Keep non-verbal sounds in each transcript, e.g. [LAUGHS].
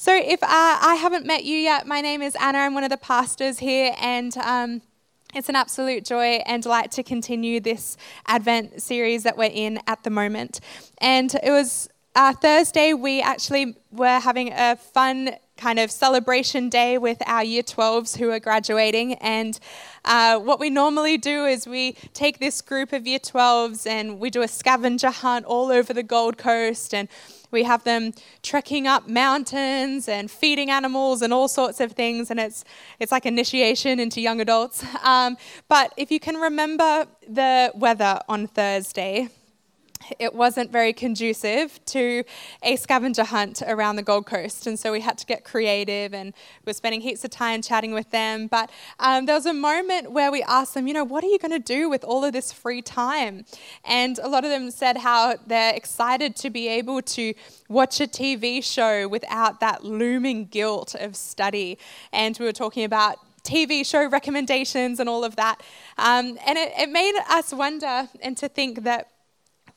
So, if uh, I haven't met you yet, my name is Anna. I'm one of the pastors here, and um, it's an absolute joy and delight to continue this Advent series that we're in at the moment. And it was uh, Thursday, we actually were having a fun kind of celebration day with our year 12s who are graduating. And uh, what we normally do is we take this group of year 12s and we do a scavenger hunt all over the Gold Coast. And we have them trekking up mountains and feeding animals and all sorts of things, and it's it's like initiation into young adults. [LAUGHS] Um, but if you can remember the weather on Thursday, it wasn't very conducive to a scavenger hunt around the Gold Coast. And so we had to get creative and we are spending heaps of time chatting with them. But um, there was a moment where we asked them, you know, what are you going to do with all of this free time? And a lot of them said how they're excited to be able to watch a TV show without that looming guilt of study. And we were talking about TV show recommendations and all of that. Um, and it, it made us wonder and to think that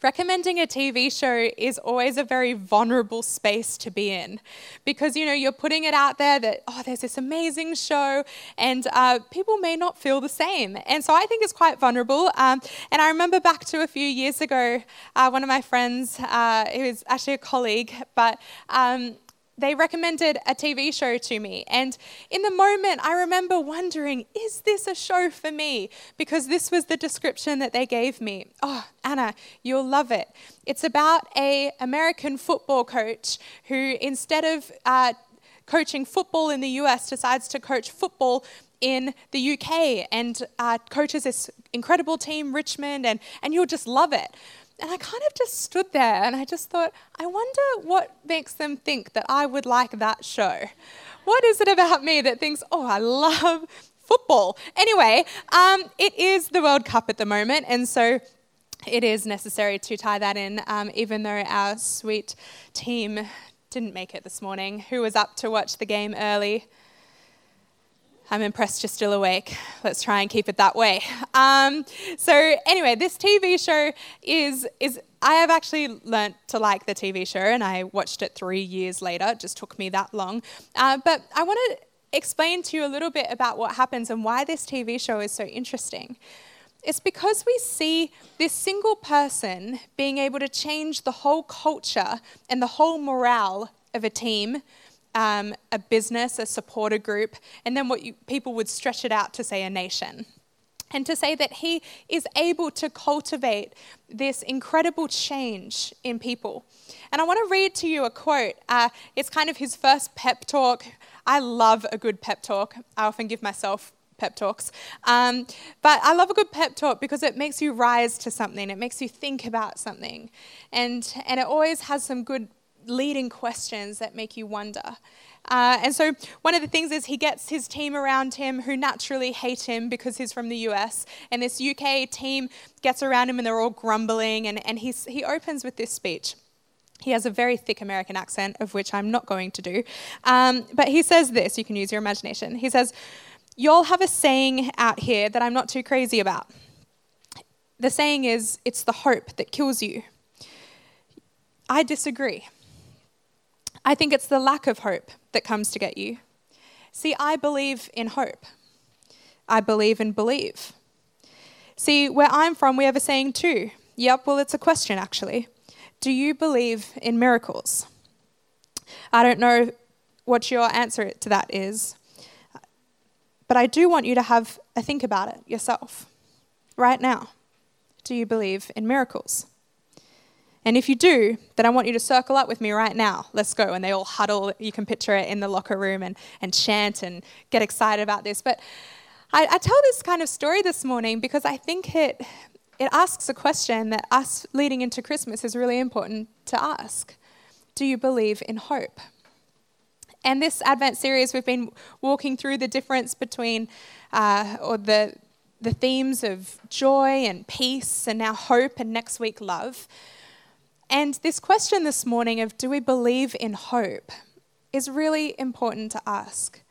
recommending a TV show is always a very vulnerable space to be in because you know you're putting it out there that oh there's this amazing show and uh, people may not feel the same. And so I think it's quite vulnerable. Um, and I remember back to a few years ago uh, one of my friends uh, who was actually a colleague but um, they recommended a TV show to me. And in the moment, I remember wondering, is this a show for me? Because this was the description that they gave me. Oh, Anna, you'll love it. It's about a American football coach who, instead of uh, coaching football in the US, decides to coach football in the UK and uh, coaches this incredible team, Richmond, and, and you'll just love it. And I kind of just stood there and I just thought, I wonder what makes them think that I would like that show. What is it about me that thinks, oh, I love football? Anyway, um, it is the World Cup at the moment, and so it is necessary to tie that in, um, even though our sweet team didn't make it this morning. Who was up to watch the game early? I'm impressed you're still awake. Let's try and keep it that way. Um, so anyway, this TV show is is I have actually learnt to like the TV show, and I watched it three years later. It just took me that long. Uh, but I want to explain to you a little bit about what happens and why this TV show is so interesting. It's because we see this single person being able to change the whole culture and the whole morale of a team um, a business, a supporter group, and then what you, people would stretch it out to say a nation. And to say that he is able to cultivate this incredible change in people. And I want to read to you a quote. Uh, it's kind of his first pep talk. I love a good pep talk. I often give myself pep talks. Um, but I love a good pep talk because it makes you rise to something, it makes you think about something. And, and it always has some good leading questions that make you wonder. Uh, and so, one of the things is he gets his team around him who naturally hate him because he's from the US. And this UK team gets around him and they're all grumbling. And, and he's, he opens with this speech. He has a very thick American accent, of which I'm not going to do. Um, but he says this you can use your imagination. He says, Y'all have a saying out here that I'm not too crazy about. The saying is, it's the hope that kills you. I disagree. I think it's the lack of hope that comes to get you. See, I believe in hope. I believe in believe. See, where I'm from, we have a saying too. Yep, well, it's a question actually. Do you believe in miracles? I don't know what your answer to that is, but I do want you to have a think about it yourself right now. Do you believe in miracles? And if you do, then I want you to circle up with me right now. Let's go. And they all huddle. You can picture it in the locker room and, and chant and get excited about this. But I, I tell this kind of story this morning because I think it, it asks a question that us leading into Christmas is really important to ask Do you believe in hope? And this Advent series, we've been walking through the difference between, uh, or the, the themes of joy and peace, and now hope, and next week, love. And this question this morning of do we believe in hope is really important to ask.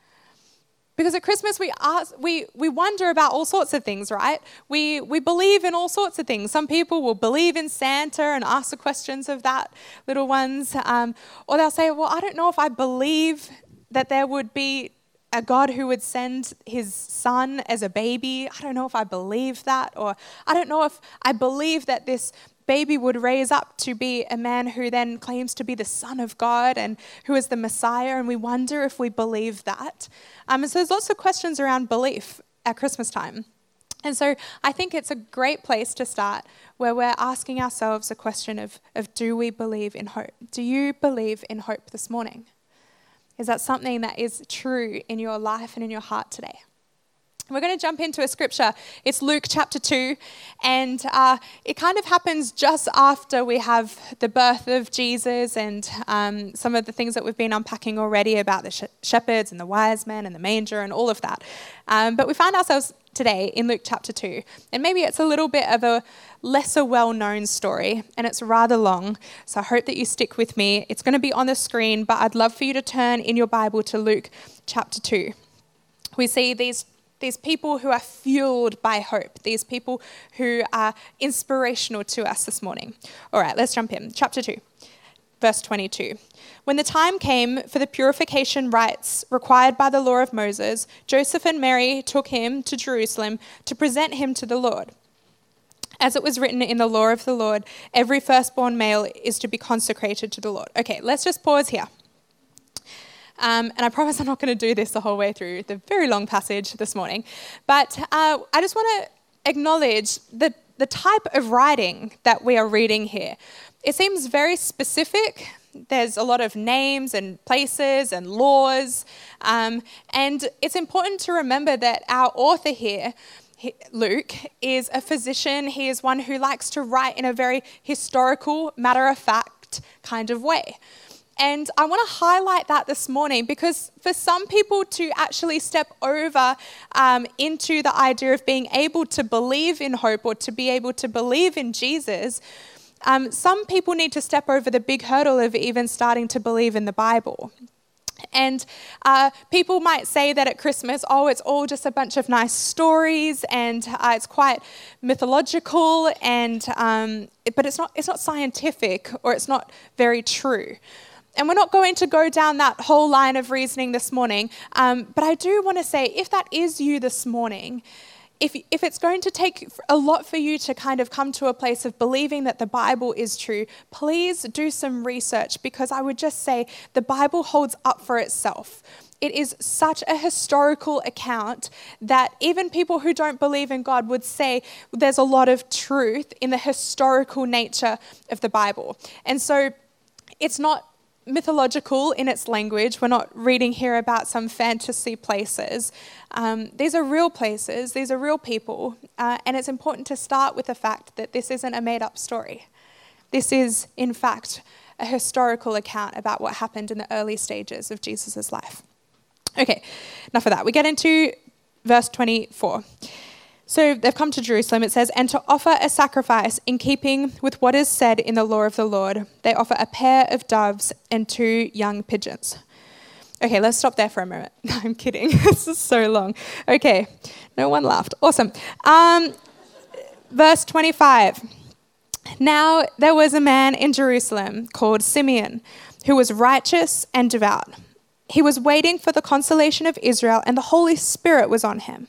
Because at Christmas we ask, we we wonder about all sorts of things, right? We we believe in all sorts of things. Some people will believe in Santa and ask the questions of that little ones, um, or they'll say, "Well, I don't know if I believe that there would be a God who would send his son as a baby. I don't know if I believe that, or I don't know if I believe that this baby would raise up to be a man who then claims to be the Son of God and who is the Messiah, and we wonder if we believe that. Um, and so there's lots of questions around belief at Christmas time. And so I think it's a great place to start where we're asking ourselves a question of, of do we believe in hope? Do you believe in hope this morning? Is that something that is true in your life and in your heart today? We're going to jump into a scripture. It's Luke chapter 2, and uh, it kind of happens just after we have the birth of Jesus and um, some of the things that we've been unpacking already about the sh- shepherds and the wise men and the manger and all of that. Um, but we find ourselves today in Luke chapter 2, and maybe it's a little bit of a lesser well known story, and it's rather long, so I hope that you stick with me. It's going to be on the screen, but I'd love for you to turn in your Bible to Luke chapter 2. We see these these people who are fueled by hope, these people who are inspirational to us this morning. All right, let's jump in. Chapter 2, verse 22. When the time came for the purification rites required by the law of Moses, Joseph and Mary took him to Jerusalem to present him to the Lord. As it was written in the law of the Lord, every firstborn male is to be consecrated to the Lord. Okay, let's just pause here. Um, and I promise I'm not going to do this the whole way through the very long passage this morning. But uh, I just want to acknowledge the, the type of writing that we are reading here. It seems very specific. There's a lot of names and places and laws. Um, and it's important to remember that our author here, Luke, is a physician. He is one who likes to write in a very historical, matter of fact kind of way. And I want to highlight that this morning because for some people to actually step over um, into the idea of being able to believe in hope or to be able to believe in Jesus, um, some people need to step over the big hurdle of even starting to believe in the Bible. And uh, people might say that at Christmas, oh, it's all just a bunch of nice stories, and uh, it's quite mythological, and um, but it's not it's not scientific or it's not very true. And we're not going to go down that whole line of reasoning this morning, um, but I do want to say if that is you this morning, if, if it's going to take a lot for you to kind of come to a place of believing that the Bible is true, please do some research because I would just say the Bible holds up for itself. It is such a historical account that even people who don't believe in God would say there's a lot of truth in the historical nature of the Bible. And so it's not mythological in its language. We're not reading here about some fantasy places. Um, these are real places, these are real people, uh, and it's important to start with the fact that this isn't a made up story. This is, in fact, a historical account about what happened in the early stages of Jesus' life. Okay, enough of that. We get into verse 24. So they've come to Jerusalem, it says, and to offer a sacrifice in keeping with what is said in the law of the Lord, they offer a pair of doves and two young pigeons. Okay, let's stop there for a moment. [LAUGHS] I'm kidding. [LAUGHS] this is so long. Okay, no one laughed. Awesome. Um, verse 25. Now there was a man in Jerusalem called Simeon who was righteous and devout. He was waiting for the consolation of Israel, and the Holy Spirit was on him.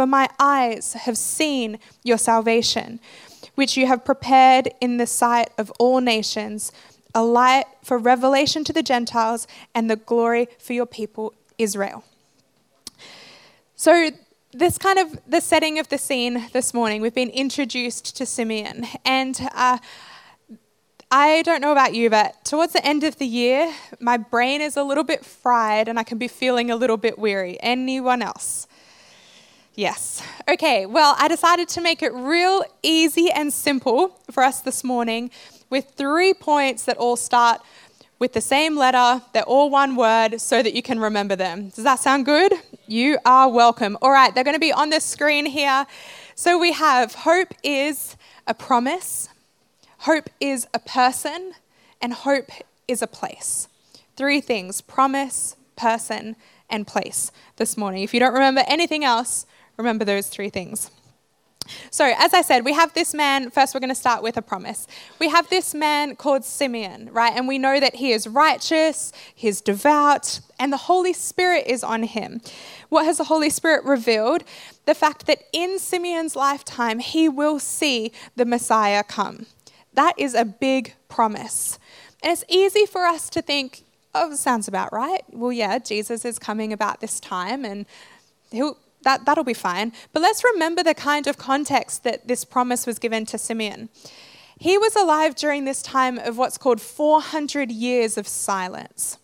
for my eyes have seen your salvation, which you have prepared in the sight of all nations, a light for revelation to the Gentiles and the glory for your people, Israel. So, this kind of the setting of the scene this morning, we've been introduced to Simeon. And uh, I don't know about you, but towards the end of the year, my brain is a little bit fried and I can be feeling a little bit weary. Anyone else? Yes. Okay, well, I decided to make it real easy and simple for us this morning with three points that all start with the same letter. They're all one word so that you can remember them. Does that sound good? You are welcome. All right, they're going to be on the screen here. So we have hope is a promise, hope is a person, and hope is a place. Three things promise, person, and place this morning. If you don't remember anything else, remember those three things. So, as I said, we have this man. First, we're going to start with a promise. We have this man called Simeon, right? And we know that he is righteous, he's devout, and the Holy Spirit is on him. What has the Holy Spirit revealed? The fact that in Simeon's lifetime, he will see the Messiah come. That is a big promise. And it's easy for us to think, oh, sounds about right. Well, yeah, Jesus is coming about this time and he'll, that, that'll be fine. But let's remember the kind of context that this promise was given to Simeon. He was alive during this time of what's called 400 years of silence.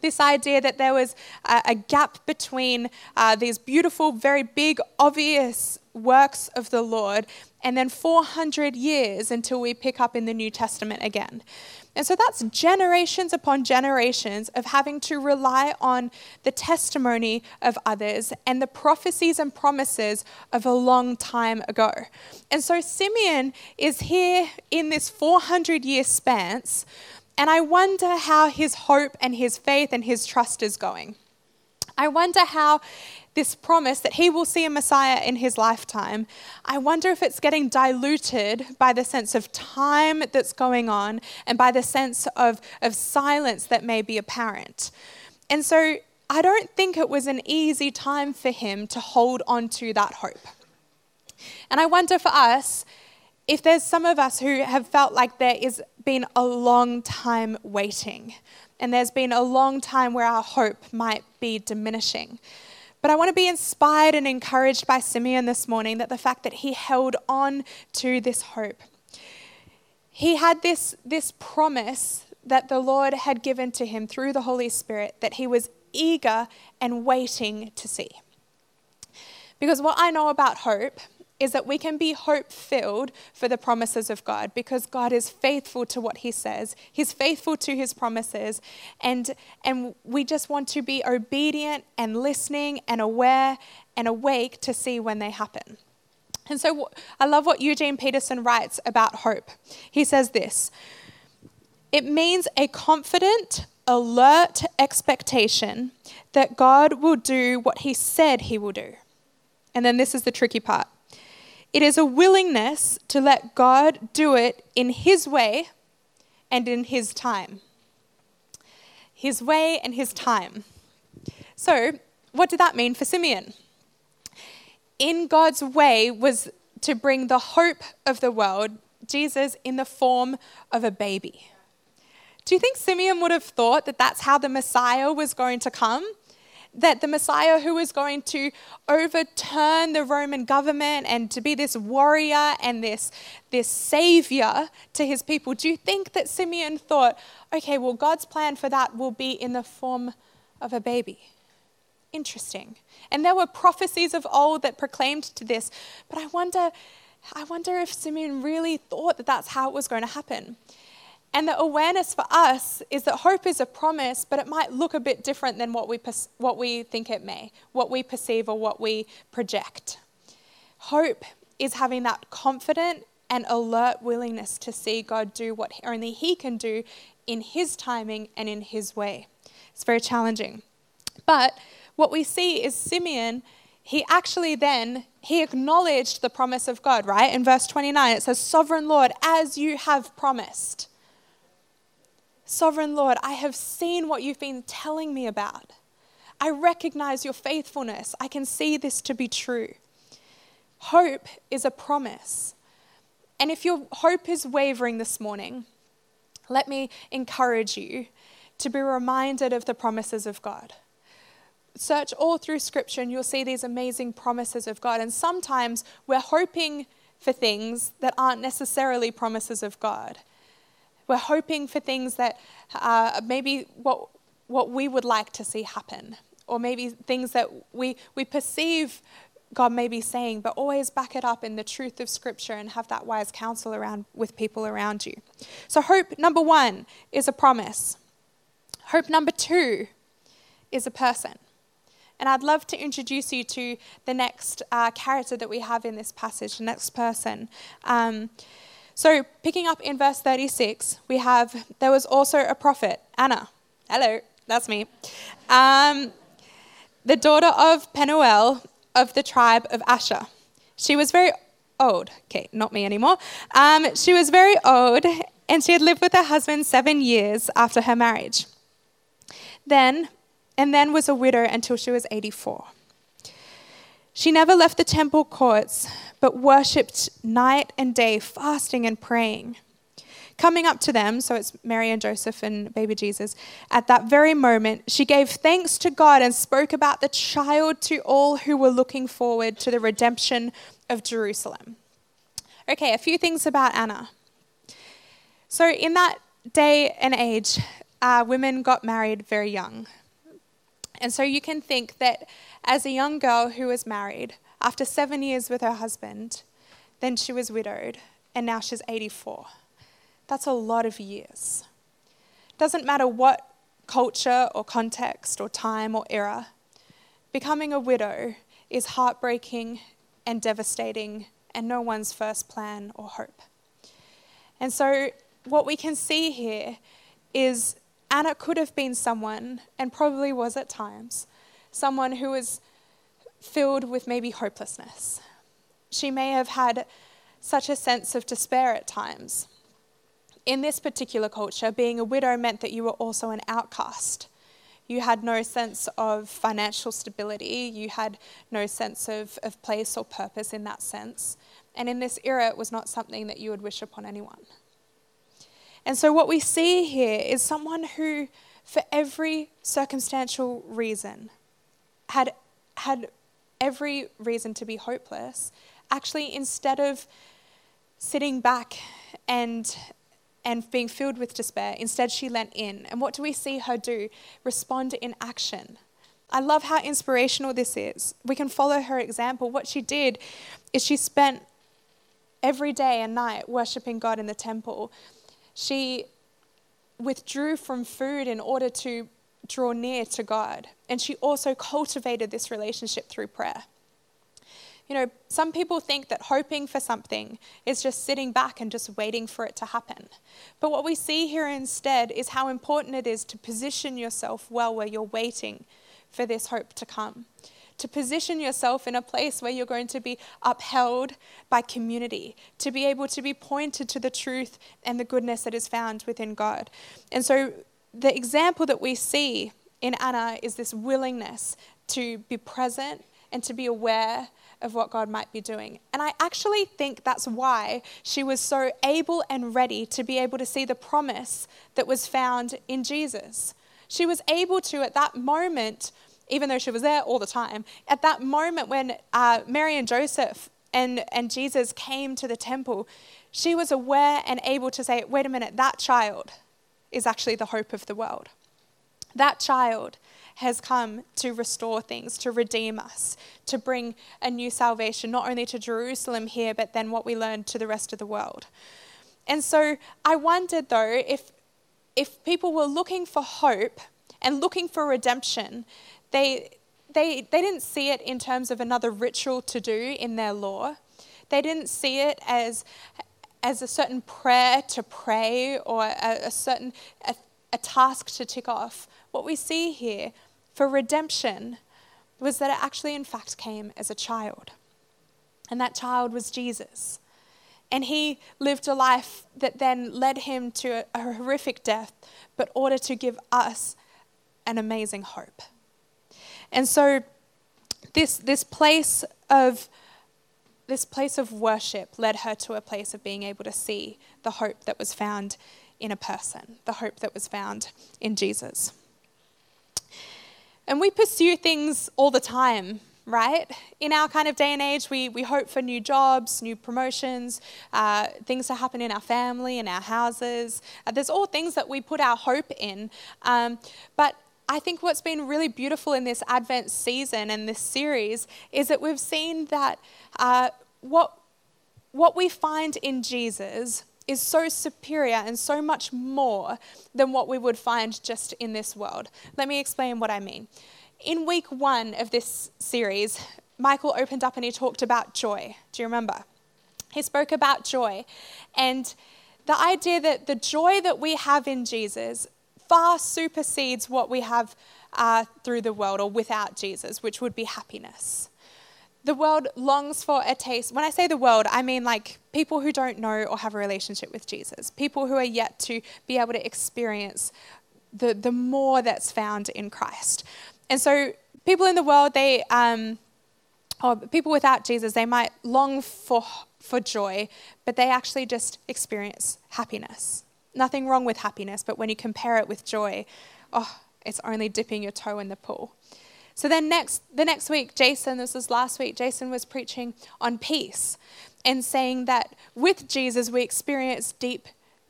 This idea that there was a, gap between uh, these beautiful, very big, obvious works of the Lord and then 400 years until we pick up in the New Testament again. And so that's generations upon generations of having to rely on the testimony of others and the prophecies and promises of a long time ago. And so Simeon is here in this 400 year span, and I wonder how his hope and his faith and his trust is going. I wonder how this promise that he will see a Messiah in his lifetime, I wonder if it's getting diluted by the sense of time that's going on and by the sense of, of silence that may be apparent. And so I don't think it was an easy time for him to hold on to that hope. And I wonder for us, if there's some of us who have felt like there has been a long time waiting, and there's been a long time where our hope might be diminishing. But I want to be inspired and encouraged by Simeon this morning that the fact that he held on to this hope. He had this, this promise that the Lord had given to him through the Holy Spirit that he was eager and waiting to see. Because what I know about hope is that we can be hope filled for the promises of God because God is faithful to what He says. He's faithful to His promises. And, and we just want to be obedient and listening and aware and awake to see when they happen. And so I love what Eugene Peterson writes about hope. He says this it means a confident, alert expectation that God will do what He said He will do. And then this is the tricky part it is a willingness to let God do it in His way and in His time. His way and His time. So, what did that mean for Simeon? In God's way was to bring the hope of the world, Jesus, in the form of a baby. Do you think Simeon would have thought that that's how the Messiah was going to come? That the Messiah who was going to overturn the Roman government and to be this warrior and this, this savior to his people, do you think that Simeon thought, okay, well, God's plan for that will be in the form of a baby? Interesting. And there were prophecies of old that proclaimed to this, but I wonder, I wonder if Simeon really thought that that's how it was going to happen. And the awareness for us is that hope is a promise, but it might look a bit different than what we, what we think it may, what we perceive or what we project. Hope is having that confident and alert willingness to see God do what only He can do in His timing and in His way. It's very challenging. But what we see is Simeon, he actually then he acknowledged the promise of God, right? In verse 29 it says, "Sovereign Lord, as you have promised." Sovereign Lord, I have seen what you've been telling me about. I recognize your faithfulness. I can see this to be true. Hope is a promise. And if your hope is wavering this morning, let me encourage you to be reminded of the promises of God. Search all through Scripture and you'll see these amazing promises of God. And sometimes we're hoping for things that aren't necessarily promises of God. We're hoping for things that uh, maybe what, what we would like to see happen, or maybe things that we, we perceive God may be saying, but always back it up in the truth of Scripture and have that wise counsel around with people around you. So, hope number one is a promise. Hope number two is a person. And I'd love to introduce you to the next uh, character that we have in this passage, the next person. Um, so, picking up in verse 36, we have there was also a prophet, Anna. Hello, that's me. Um, the daughter of Penuel of the tribe of Asher. She was very old. Okay, not me anymore. Um, she was very old, and she had lived with her husband seven years after her marriage. Then, and then was a widow until she was 84. She never left the temple courts, but worshipped night and day, fasting and praying. Coming up to them, so it's Mary and Joseph and baby Jesus, at that very moment, she gave thanks to God and spoke about the child to all who were looking forward to the redemption of Jerusalem. Okay, a few things about Anna. So, in that day and age, uh, women got married very young. And so you can think that as a young girl who was married, after seven years with her husband, then she was widowed, and now she's 84. That's a lot of years. Doesn't matter what culture or context or time or era, becoming a widow is heartbreaking and devastating and no one's first plan or hope. And so, what we can see here is Anna could have been someone, and probably was at times, someone who was filled with maybe hopelessness. She may have had such a sense of despair at times in this particular culture, being a widow meant that you were also an outcast. You had no sense of financial stability, you had no sense of, of place or purpose in that sense. And in this era, it was not something that you would wish upon anyone. And so, what we see here is someone who, for every circumstantial reason, had, had every reason to be hopeless, actually, instead of sitting back and and being filled with despair. Instead, she leant in. And what do we see her do? Respond in action. I love how inspirational this is. We can follow her example. What she did is she spent every day and night worshiping God in the temple. She withdrew from food in order to draw near to God. And she also cultivated this relationship through prayer. You know, some people think that hoping for something is just sitting back and just waiting for it to happen. But what we see here instead is how important it is to position yourself well where you're waiting for this hope to come. To position yourself in a place where you're going to be upheld by community, to be able to be pointed to the truth and the goodness that is found within God. And so, the example that we see in Anna is this willingness to be present and to be aware of what God might be doing. And I actually think that's why she was so able and ready to be able to see the promise that was found in Jesus. She was able to, at that moment, even though she was there all the time, at that moment when uh, Mary and Joseph and, and Jesus came to the temple, she was aware and able to say, wait a minute, that child is actually the hope of the world. That child has come to restore things, to redeem us, to bring a new salvation, not only to Jerusalem here, but then what we learned to the rest of the world. And so I wondered though if if people were looking for hope and looking for redemption, they they they didn't see it in terms of another ritual to do in their law. They didn't see it as as a certain prayer to pray or a, a certain a, a task to tick off. What we see here for redemption was that it actually, in fact, came as a child. And that child was Jesus. And he lived a life that then led him to a, horrific death, but order to give us an amazing hope. And so this, this place of this place of worship led her to a place of being able to see the hope that was found in a person, the hope that was found in Jesus. And we pursue things all the time, right? In our kind of day and age, we, we hope for new jobs, new promotions, uh, things to happen in our family, in our houses. Uh, there's all things that we put our hope in. Um, but I think what's been really beautiful in this Advent season and this series is that we've seen that uh, what, what we find in Jesus is so superior and so much more than what we would find just in this world. Let me explain what I mean. In week one of this series, Michael opened up and he talked about joy. Do you remember? He spoke about joy and the idea that the joy that we have in Jesus far supersedes what we have uh, through the world or without Jesus, which would be happiness. The world longs for a taste. When I say the world, I mean like people who don't know or have a relationship with Jesus, people who are yet to be able to experience the, the more that's found in Christ. And so, people in the world, they, um, or people without Jesus, they might long for, for joy, but they actually just experience happiness. Nothing wrong with happiness, but when you compare it with joy, oh, it's only dipping your toe in the pool. So then next the next week, Jason, this was last week, Jason was preaching on peace and saying that with Jesus we experience deep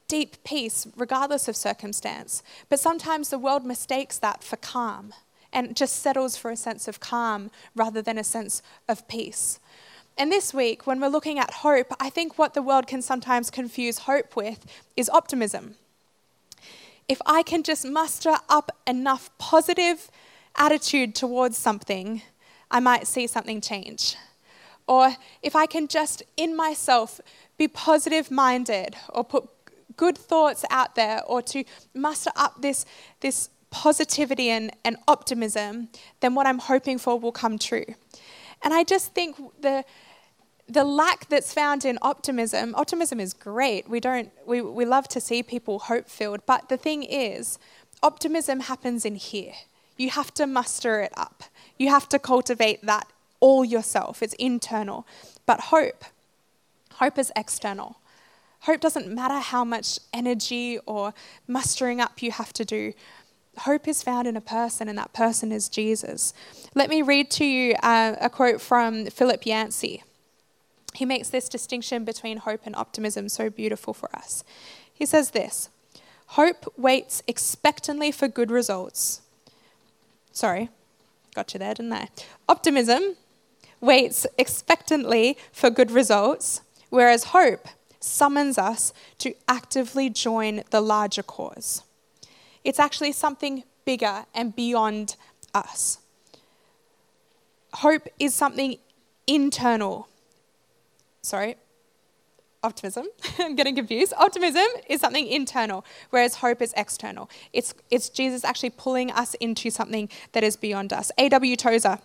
deep peace regardless of circumstance. But sometimes the world mistakes that for calm and just settles for a sense of calm rather than a sense of peace. And this week, when we're looking at hope, I think what the world can sometimes confuse hope with is optimism. If I can just muster up enough positive attitude towards something, I might see something change. Or if I can just in myself be positive minded or put good thoughts out there or to muster up this, this positivity and, and optimism, then what I'm hoping for will come true. And I just think the, the lack that's found in optimism, optimism is great. We don't we, we love to see people hope filled, but the thing is, optimism happens in here. You have to muster it up. You have to cultivate that all yourself. It's internal. But hope, hope is external. Hope doesn't matter how much energy or mustering up you have to do. Hope is found in a person, and that person is Jesus. Let me read to you uh, a quote from Philip Yancey. He makes this distinction between hope and optimism so beautiful for us. He says this Hope waits expectantly for good results, Sorry, got you there, didn't I? Optimism waits expectantly for good results, whereas hope summons us to actively join the larger cause. It's actually something bigger and beyond us. Hope is something internal. Sorry, optimism. [LAUGHS] I'm getting confused. Optimism is something internal, whereas hope is external. It's, it's Jesus actually pulling us into something that is beyond us. A.W. Tozer,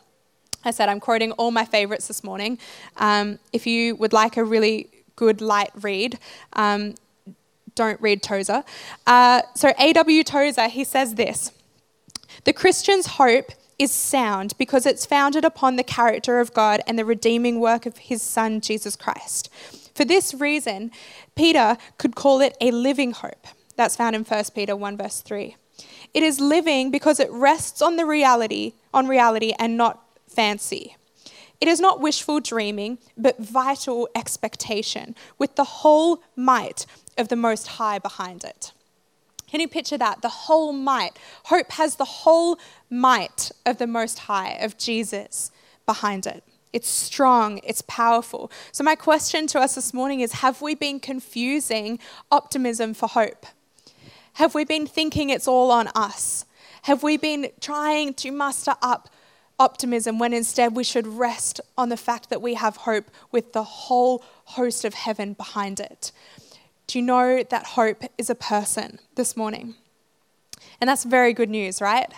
I said I'm quoting all my favorites this morning. Um, if you would like a really good light read, um, don't read Tozer. Uh, so, A.W. Tozer, he says this The Christian's hope is sound because it's founded upon the character of God and the redeeming work of his Son, Jesus Christ. For this reason, Peter could call it a living hope. That's found in 1 Peter 1 verse 3. It is living because it rests on the reality, on reality and not fancy. It is not wishful dreaming, but vital expectation with the whole might of the Most High behind it. Can you picture that? The whole might. Hope has the whole might of the Most High, of Jesus, behind it. It's strong, it's powerful. So, my question to us this morning is Have we been confusing optimism for hope? Have we been thinking it's all on us? Have we been trying to muster up optimism when instead we should rest on the fact that we have hope with the whole host of heaven behind it? Do you know that hope is a person this morning? And that's very good news, right?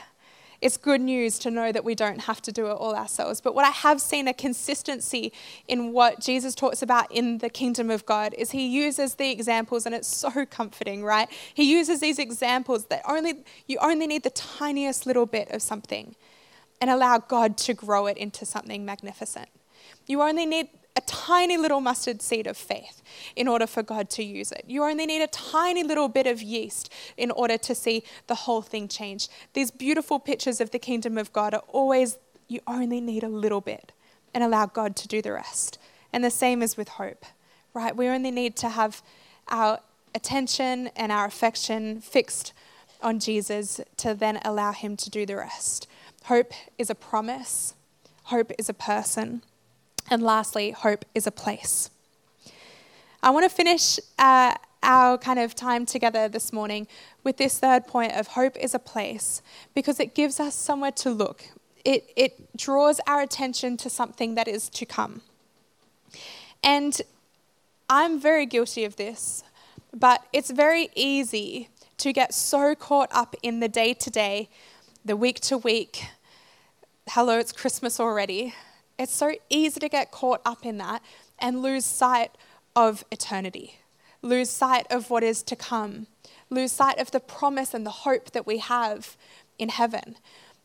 it's good news to know that we don't have to do it all ourselves. But what I have seen a consistency in what Jesus talks about in the kingdom of God is he uses the examples, and it's so comforting, right? He uses these examples that only you only need the tiniest little bit of something and allow God to grow it into something magnificent. You only need a tiny little mustard seed of faith in order for God to use it. You only need a tiny little bit of yeast in order to see the whole thing change. These beautiful pictures of the kingdom of God are always, you only need a little bit and allow God to do the rest. And the same is with hope, right? We only need to have our attention and our affection fixed on Jesus to then allow Him to do the rest. Hope is a promise, hope is a person, and lastly, hope is a place. I want to finish uh, our kind of time together this morning with this third point of hope is a place because it gives us somewhere to look. It, it draws our attention to something that is to come. And I'm very guilty of this, but it's very easy to get so caught up in the day to day, the week to week. Hello, it's Christmas already. It's so easy to get caught up in that and lose sight of eternity lose sight of what is to come, lose sight of the promise and the hope that we have in heaven.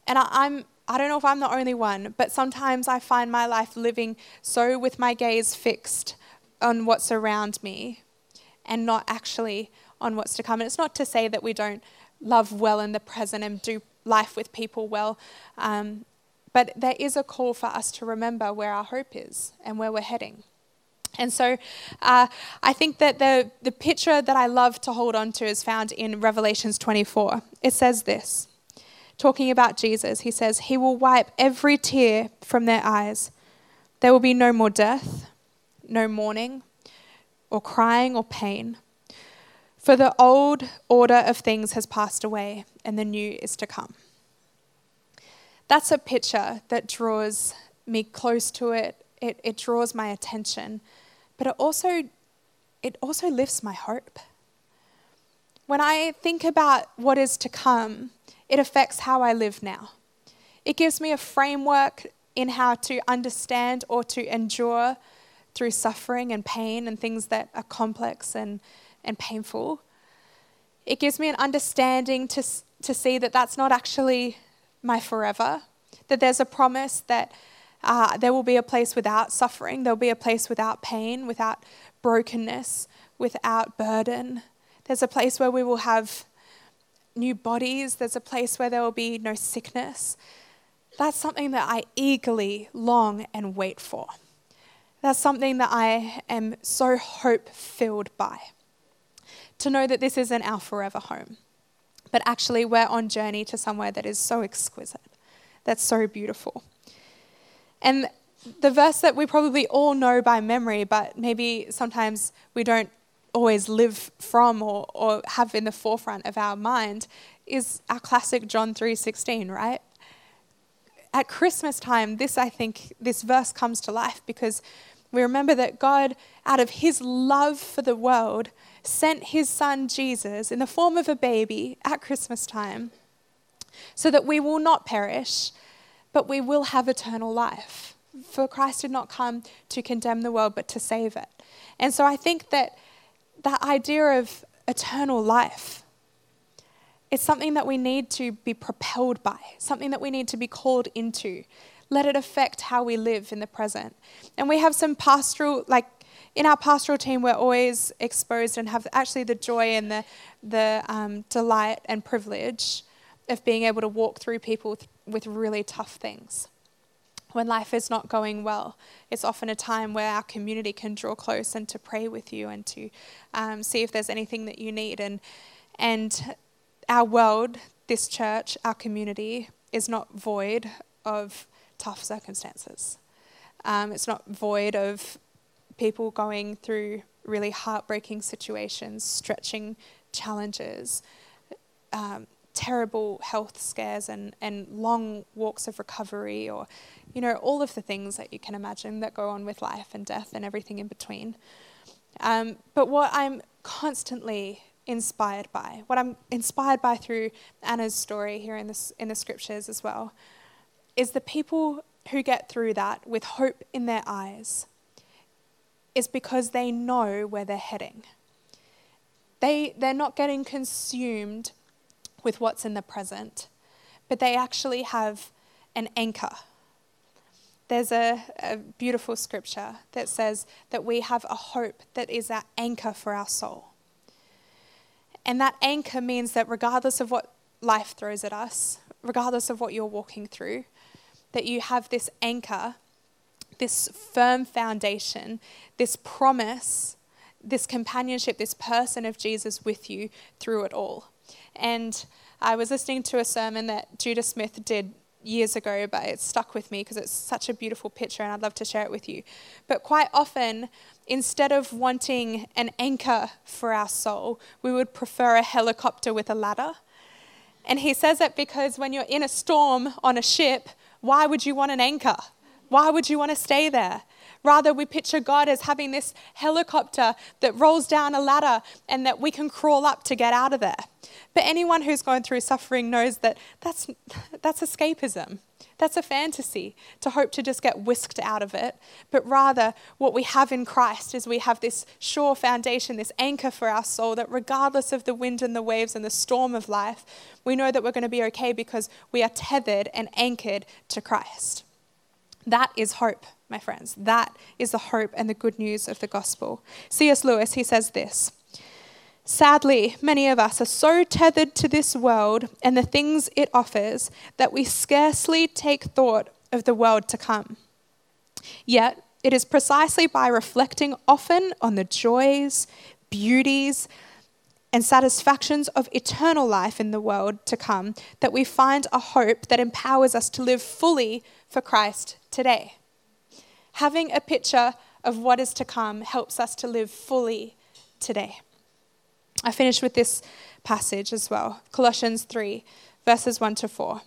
And I, I'm I don't know if I'm the only one, but sometimes I find my life living so with my gaze fixed on what's around me and not actually on what's to come. And it's not to say that we don't love well in the present and do life with people well, um, but there is a call for us to remember where our hope is and where we're heading. And so uh, I think that the, the picture that I love to hold on to is found in Revelations 24. It says this talking about Jesus, he says, He will wipe every tear from their eyes. There will be no more death, no mourning, or crying or pain. For the old order of things has passed away, and the new is to come. That's a picture that draws me close to it. It, it draws my attention but it also it also lifts my hope. When I think about what is to come, it affects how I live now. It gives me a framework in how to understand or to endure through suffering and pain and things that are complex and, and painful. It gives me an understanding to, to see that that's not actually my forever, that there's a promise that uh, there will be a place without suffering. There'll be a place without pain, without brokenness, without burden. There's a place where we will have new bodies. There's a place where there will be no sickness. That's something that I eagerly long and wait for. That's something that I am so hope filled by. To know that this isn't our forever home, but actually we're on journey to somewhere that is so exquisite, that's so beautiful. And the verse that we probably all know by memory, but maybe sometimes we don't always live from or, or have in the forefront of our mind is our classic John 3:16, right? At Christmas time, this I think this verse comes to life because we remember that God, out of his love for the world, sent his son Jesus in the form of a baby at Christmas time so that we will not perish, but we will have eternal life. For Christ did not come to condemn the world, but to save it. And so I think that that idea of eternal life it's something that we need to be propelled by, something that we need to be called into. Let it affect how we live in the present. And we have some pastoral, like in our pastoral team, we're always exposed and have actually the joy and the, the um, delight and privilege of being able to walk through people with really tough things. When life is not going well, it's often a time where our community can draw close and to pray with you and to um, see if there's anything that you need. And, and our world, this church, our community, is not void of tough circumstances. Um, it's not void of people going through really heartbreaking situations, stretching challenges, um, terrible health scares and, and long walks of recovery or, you know, all of the things that you can imagine that go on with life and death and everything in between. Um, but what I'm constantly inspired by, what I'm inspired by through Anna's story here in, this, in the scriptures as well, is the people who get through that with hope in their eyes is because they know where they're heading. They, they're not getting consumed with what's in the present, but they actually have an anchor. There's a, a, beautiful scripture that says that we have a hope that is our anchor for our soul. And that anchor means that regardless of what life throws at us, regardless of what you're walking through, that you have this anchor, this firm foundation, this promise, this companionship, this person of Jesus with you through it all. And I was listening to a sermon that Judah Smith did years ago, but it stuck with me because it's such a beautiful picture and I'd love to share it with you. But quite often, instead of wanting an anchor for our soul, we would prefer a helicopter with a ladder. And he says it because when you're in a storm on a ship, why would you want an anchor? Why would you want to stay there? Rather, we picture God as having this helicopter that rolls down a ladder and that we can crawl up to get out of there. But anyone who's gone through suffering knows that that's, [LAUGHS] that's escapism. That's a fantasy to hope to just get whisked out of it. But rather, what we have in Christ is we have this sure foundation, this anchor for our soul that regardless of the wind and the waves and the storm of life, we know that we're going to be okay because we are tethered and anchored to Christ. That is hope, my friends. That is the hope and the good news of the gospel. C.S. Lewis, he says this. Sadly, many of us are so tethered to this world and the things it offers that we scarcely take thought of the world to come. Yet, it is precisely by reflecting often on the joys, beauties, and satisfactions of eternal life in the world to come that we find a hope that empowers us to live fully for Christ today. Having a picture of what is to come helps us to live fully today. I finish with this passage as well Colossians 3, verses 1 to 4.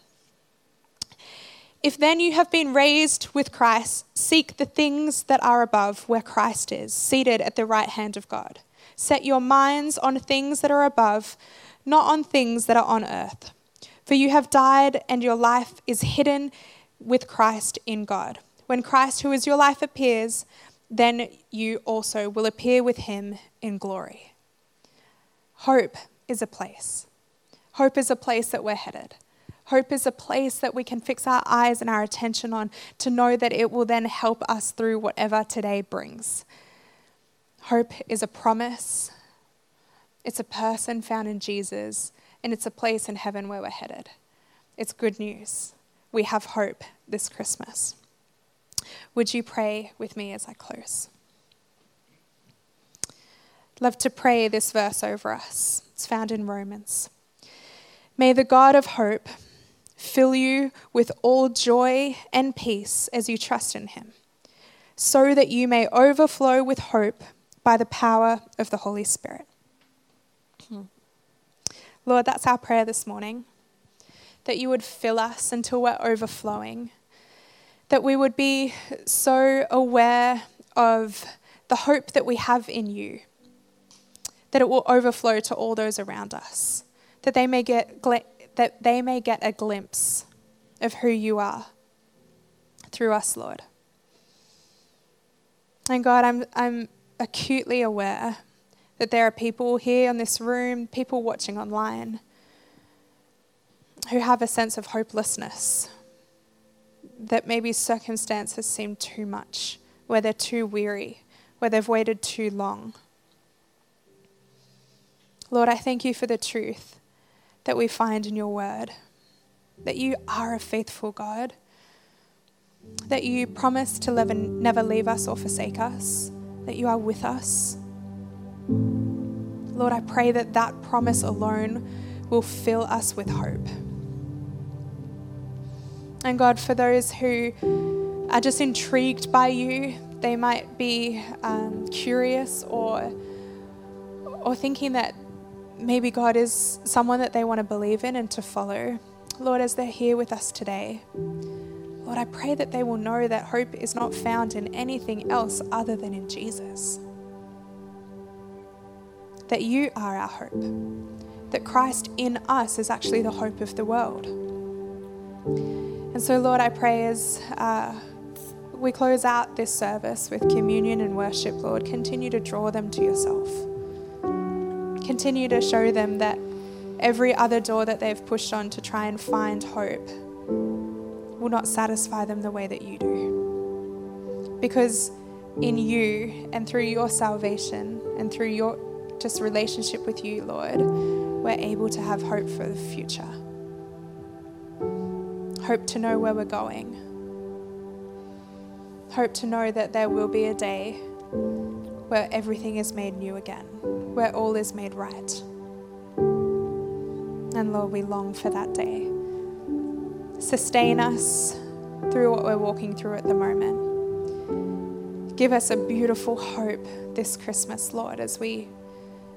If then you have been raised with Christ, seek the things that are above where Christ is, seated at the right hand of God. Set your minds on things that are above, not on things that are on earth. For you have died, and your life is hidden with Christ in God. When Christ, who is your life, appears, then you also will appear with him in glory. Hope is a place. Hope is a place that we're headed. Hope is a place that we can fix our eyes and our attention on to know that it will then help us through whatever today brings. Hope is a promise, it's a person found in Jesus, and it's a place in heaven where we're headed. It's good news. We have hope this Christmas. Would you pray with me as I close? Love to pray this verse over us. It's found in Romans. May the God of hope fill you with all joy and peace as you trust in him, so that you may overflow with hope by the power of the Holy Spirit. Hmm. Lord, that's our prayer this morning. That you would fill us until we're overflowing. That we would be so aware of the hope that we have in you. That it will overflow to all those around us. That they may get, that they may get a glimpse of who you are through us, Lord. And God, I'm, I'm acutely aware that there are people here in this room, people watching online, who have a sense of hopelessness, that maybe circumstances seem too much, where they're too weary, where they've waited too long. Lord, I thank you for the truth that we find in your word, that you are a faithful God, that you promise to never leave us or forsake us that you are with us. Lord, I pray that that promise alone will fill us with hope. And God, for those who are just intrigued by you, they might be um, curious or, or thinking that maybe God is someone that they want to believe in and to follow. Lord, as they're here with us today, Lord, I pray that they will know that hope is not found in anything else other than in Jesus. That you are our hope. That Christ in us is actually the hope of the world. And so, Lord, I pray as uh, we close out this service with communion and worship, Lord, continue to draw them to yourself. Continue to show them that every other door that they've pushed on to try and find hope will not satisfy them the way that you do. Because in you and through your salvation and through your just relationship with you, Lord, we're able to have hope for the future. Hope to know where we're going. Hope to know that there will be a day where everything is made new again, where all is made right. And Lord, we long for that day. Sustain us through what we're walking through at the moment. Give us a beautiful hope this Christmas, Lord, as we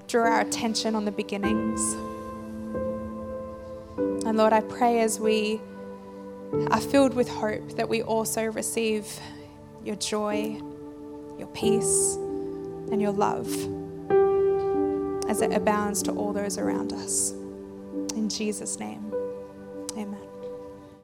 draw our attention on the beginnings. And Lord, I pray as we are filled with hope that we also receive your joy, your peace, and your love as it abounds to all those around us. In Jesus' name, amen.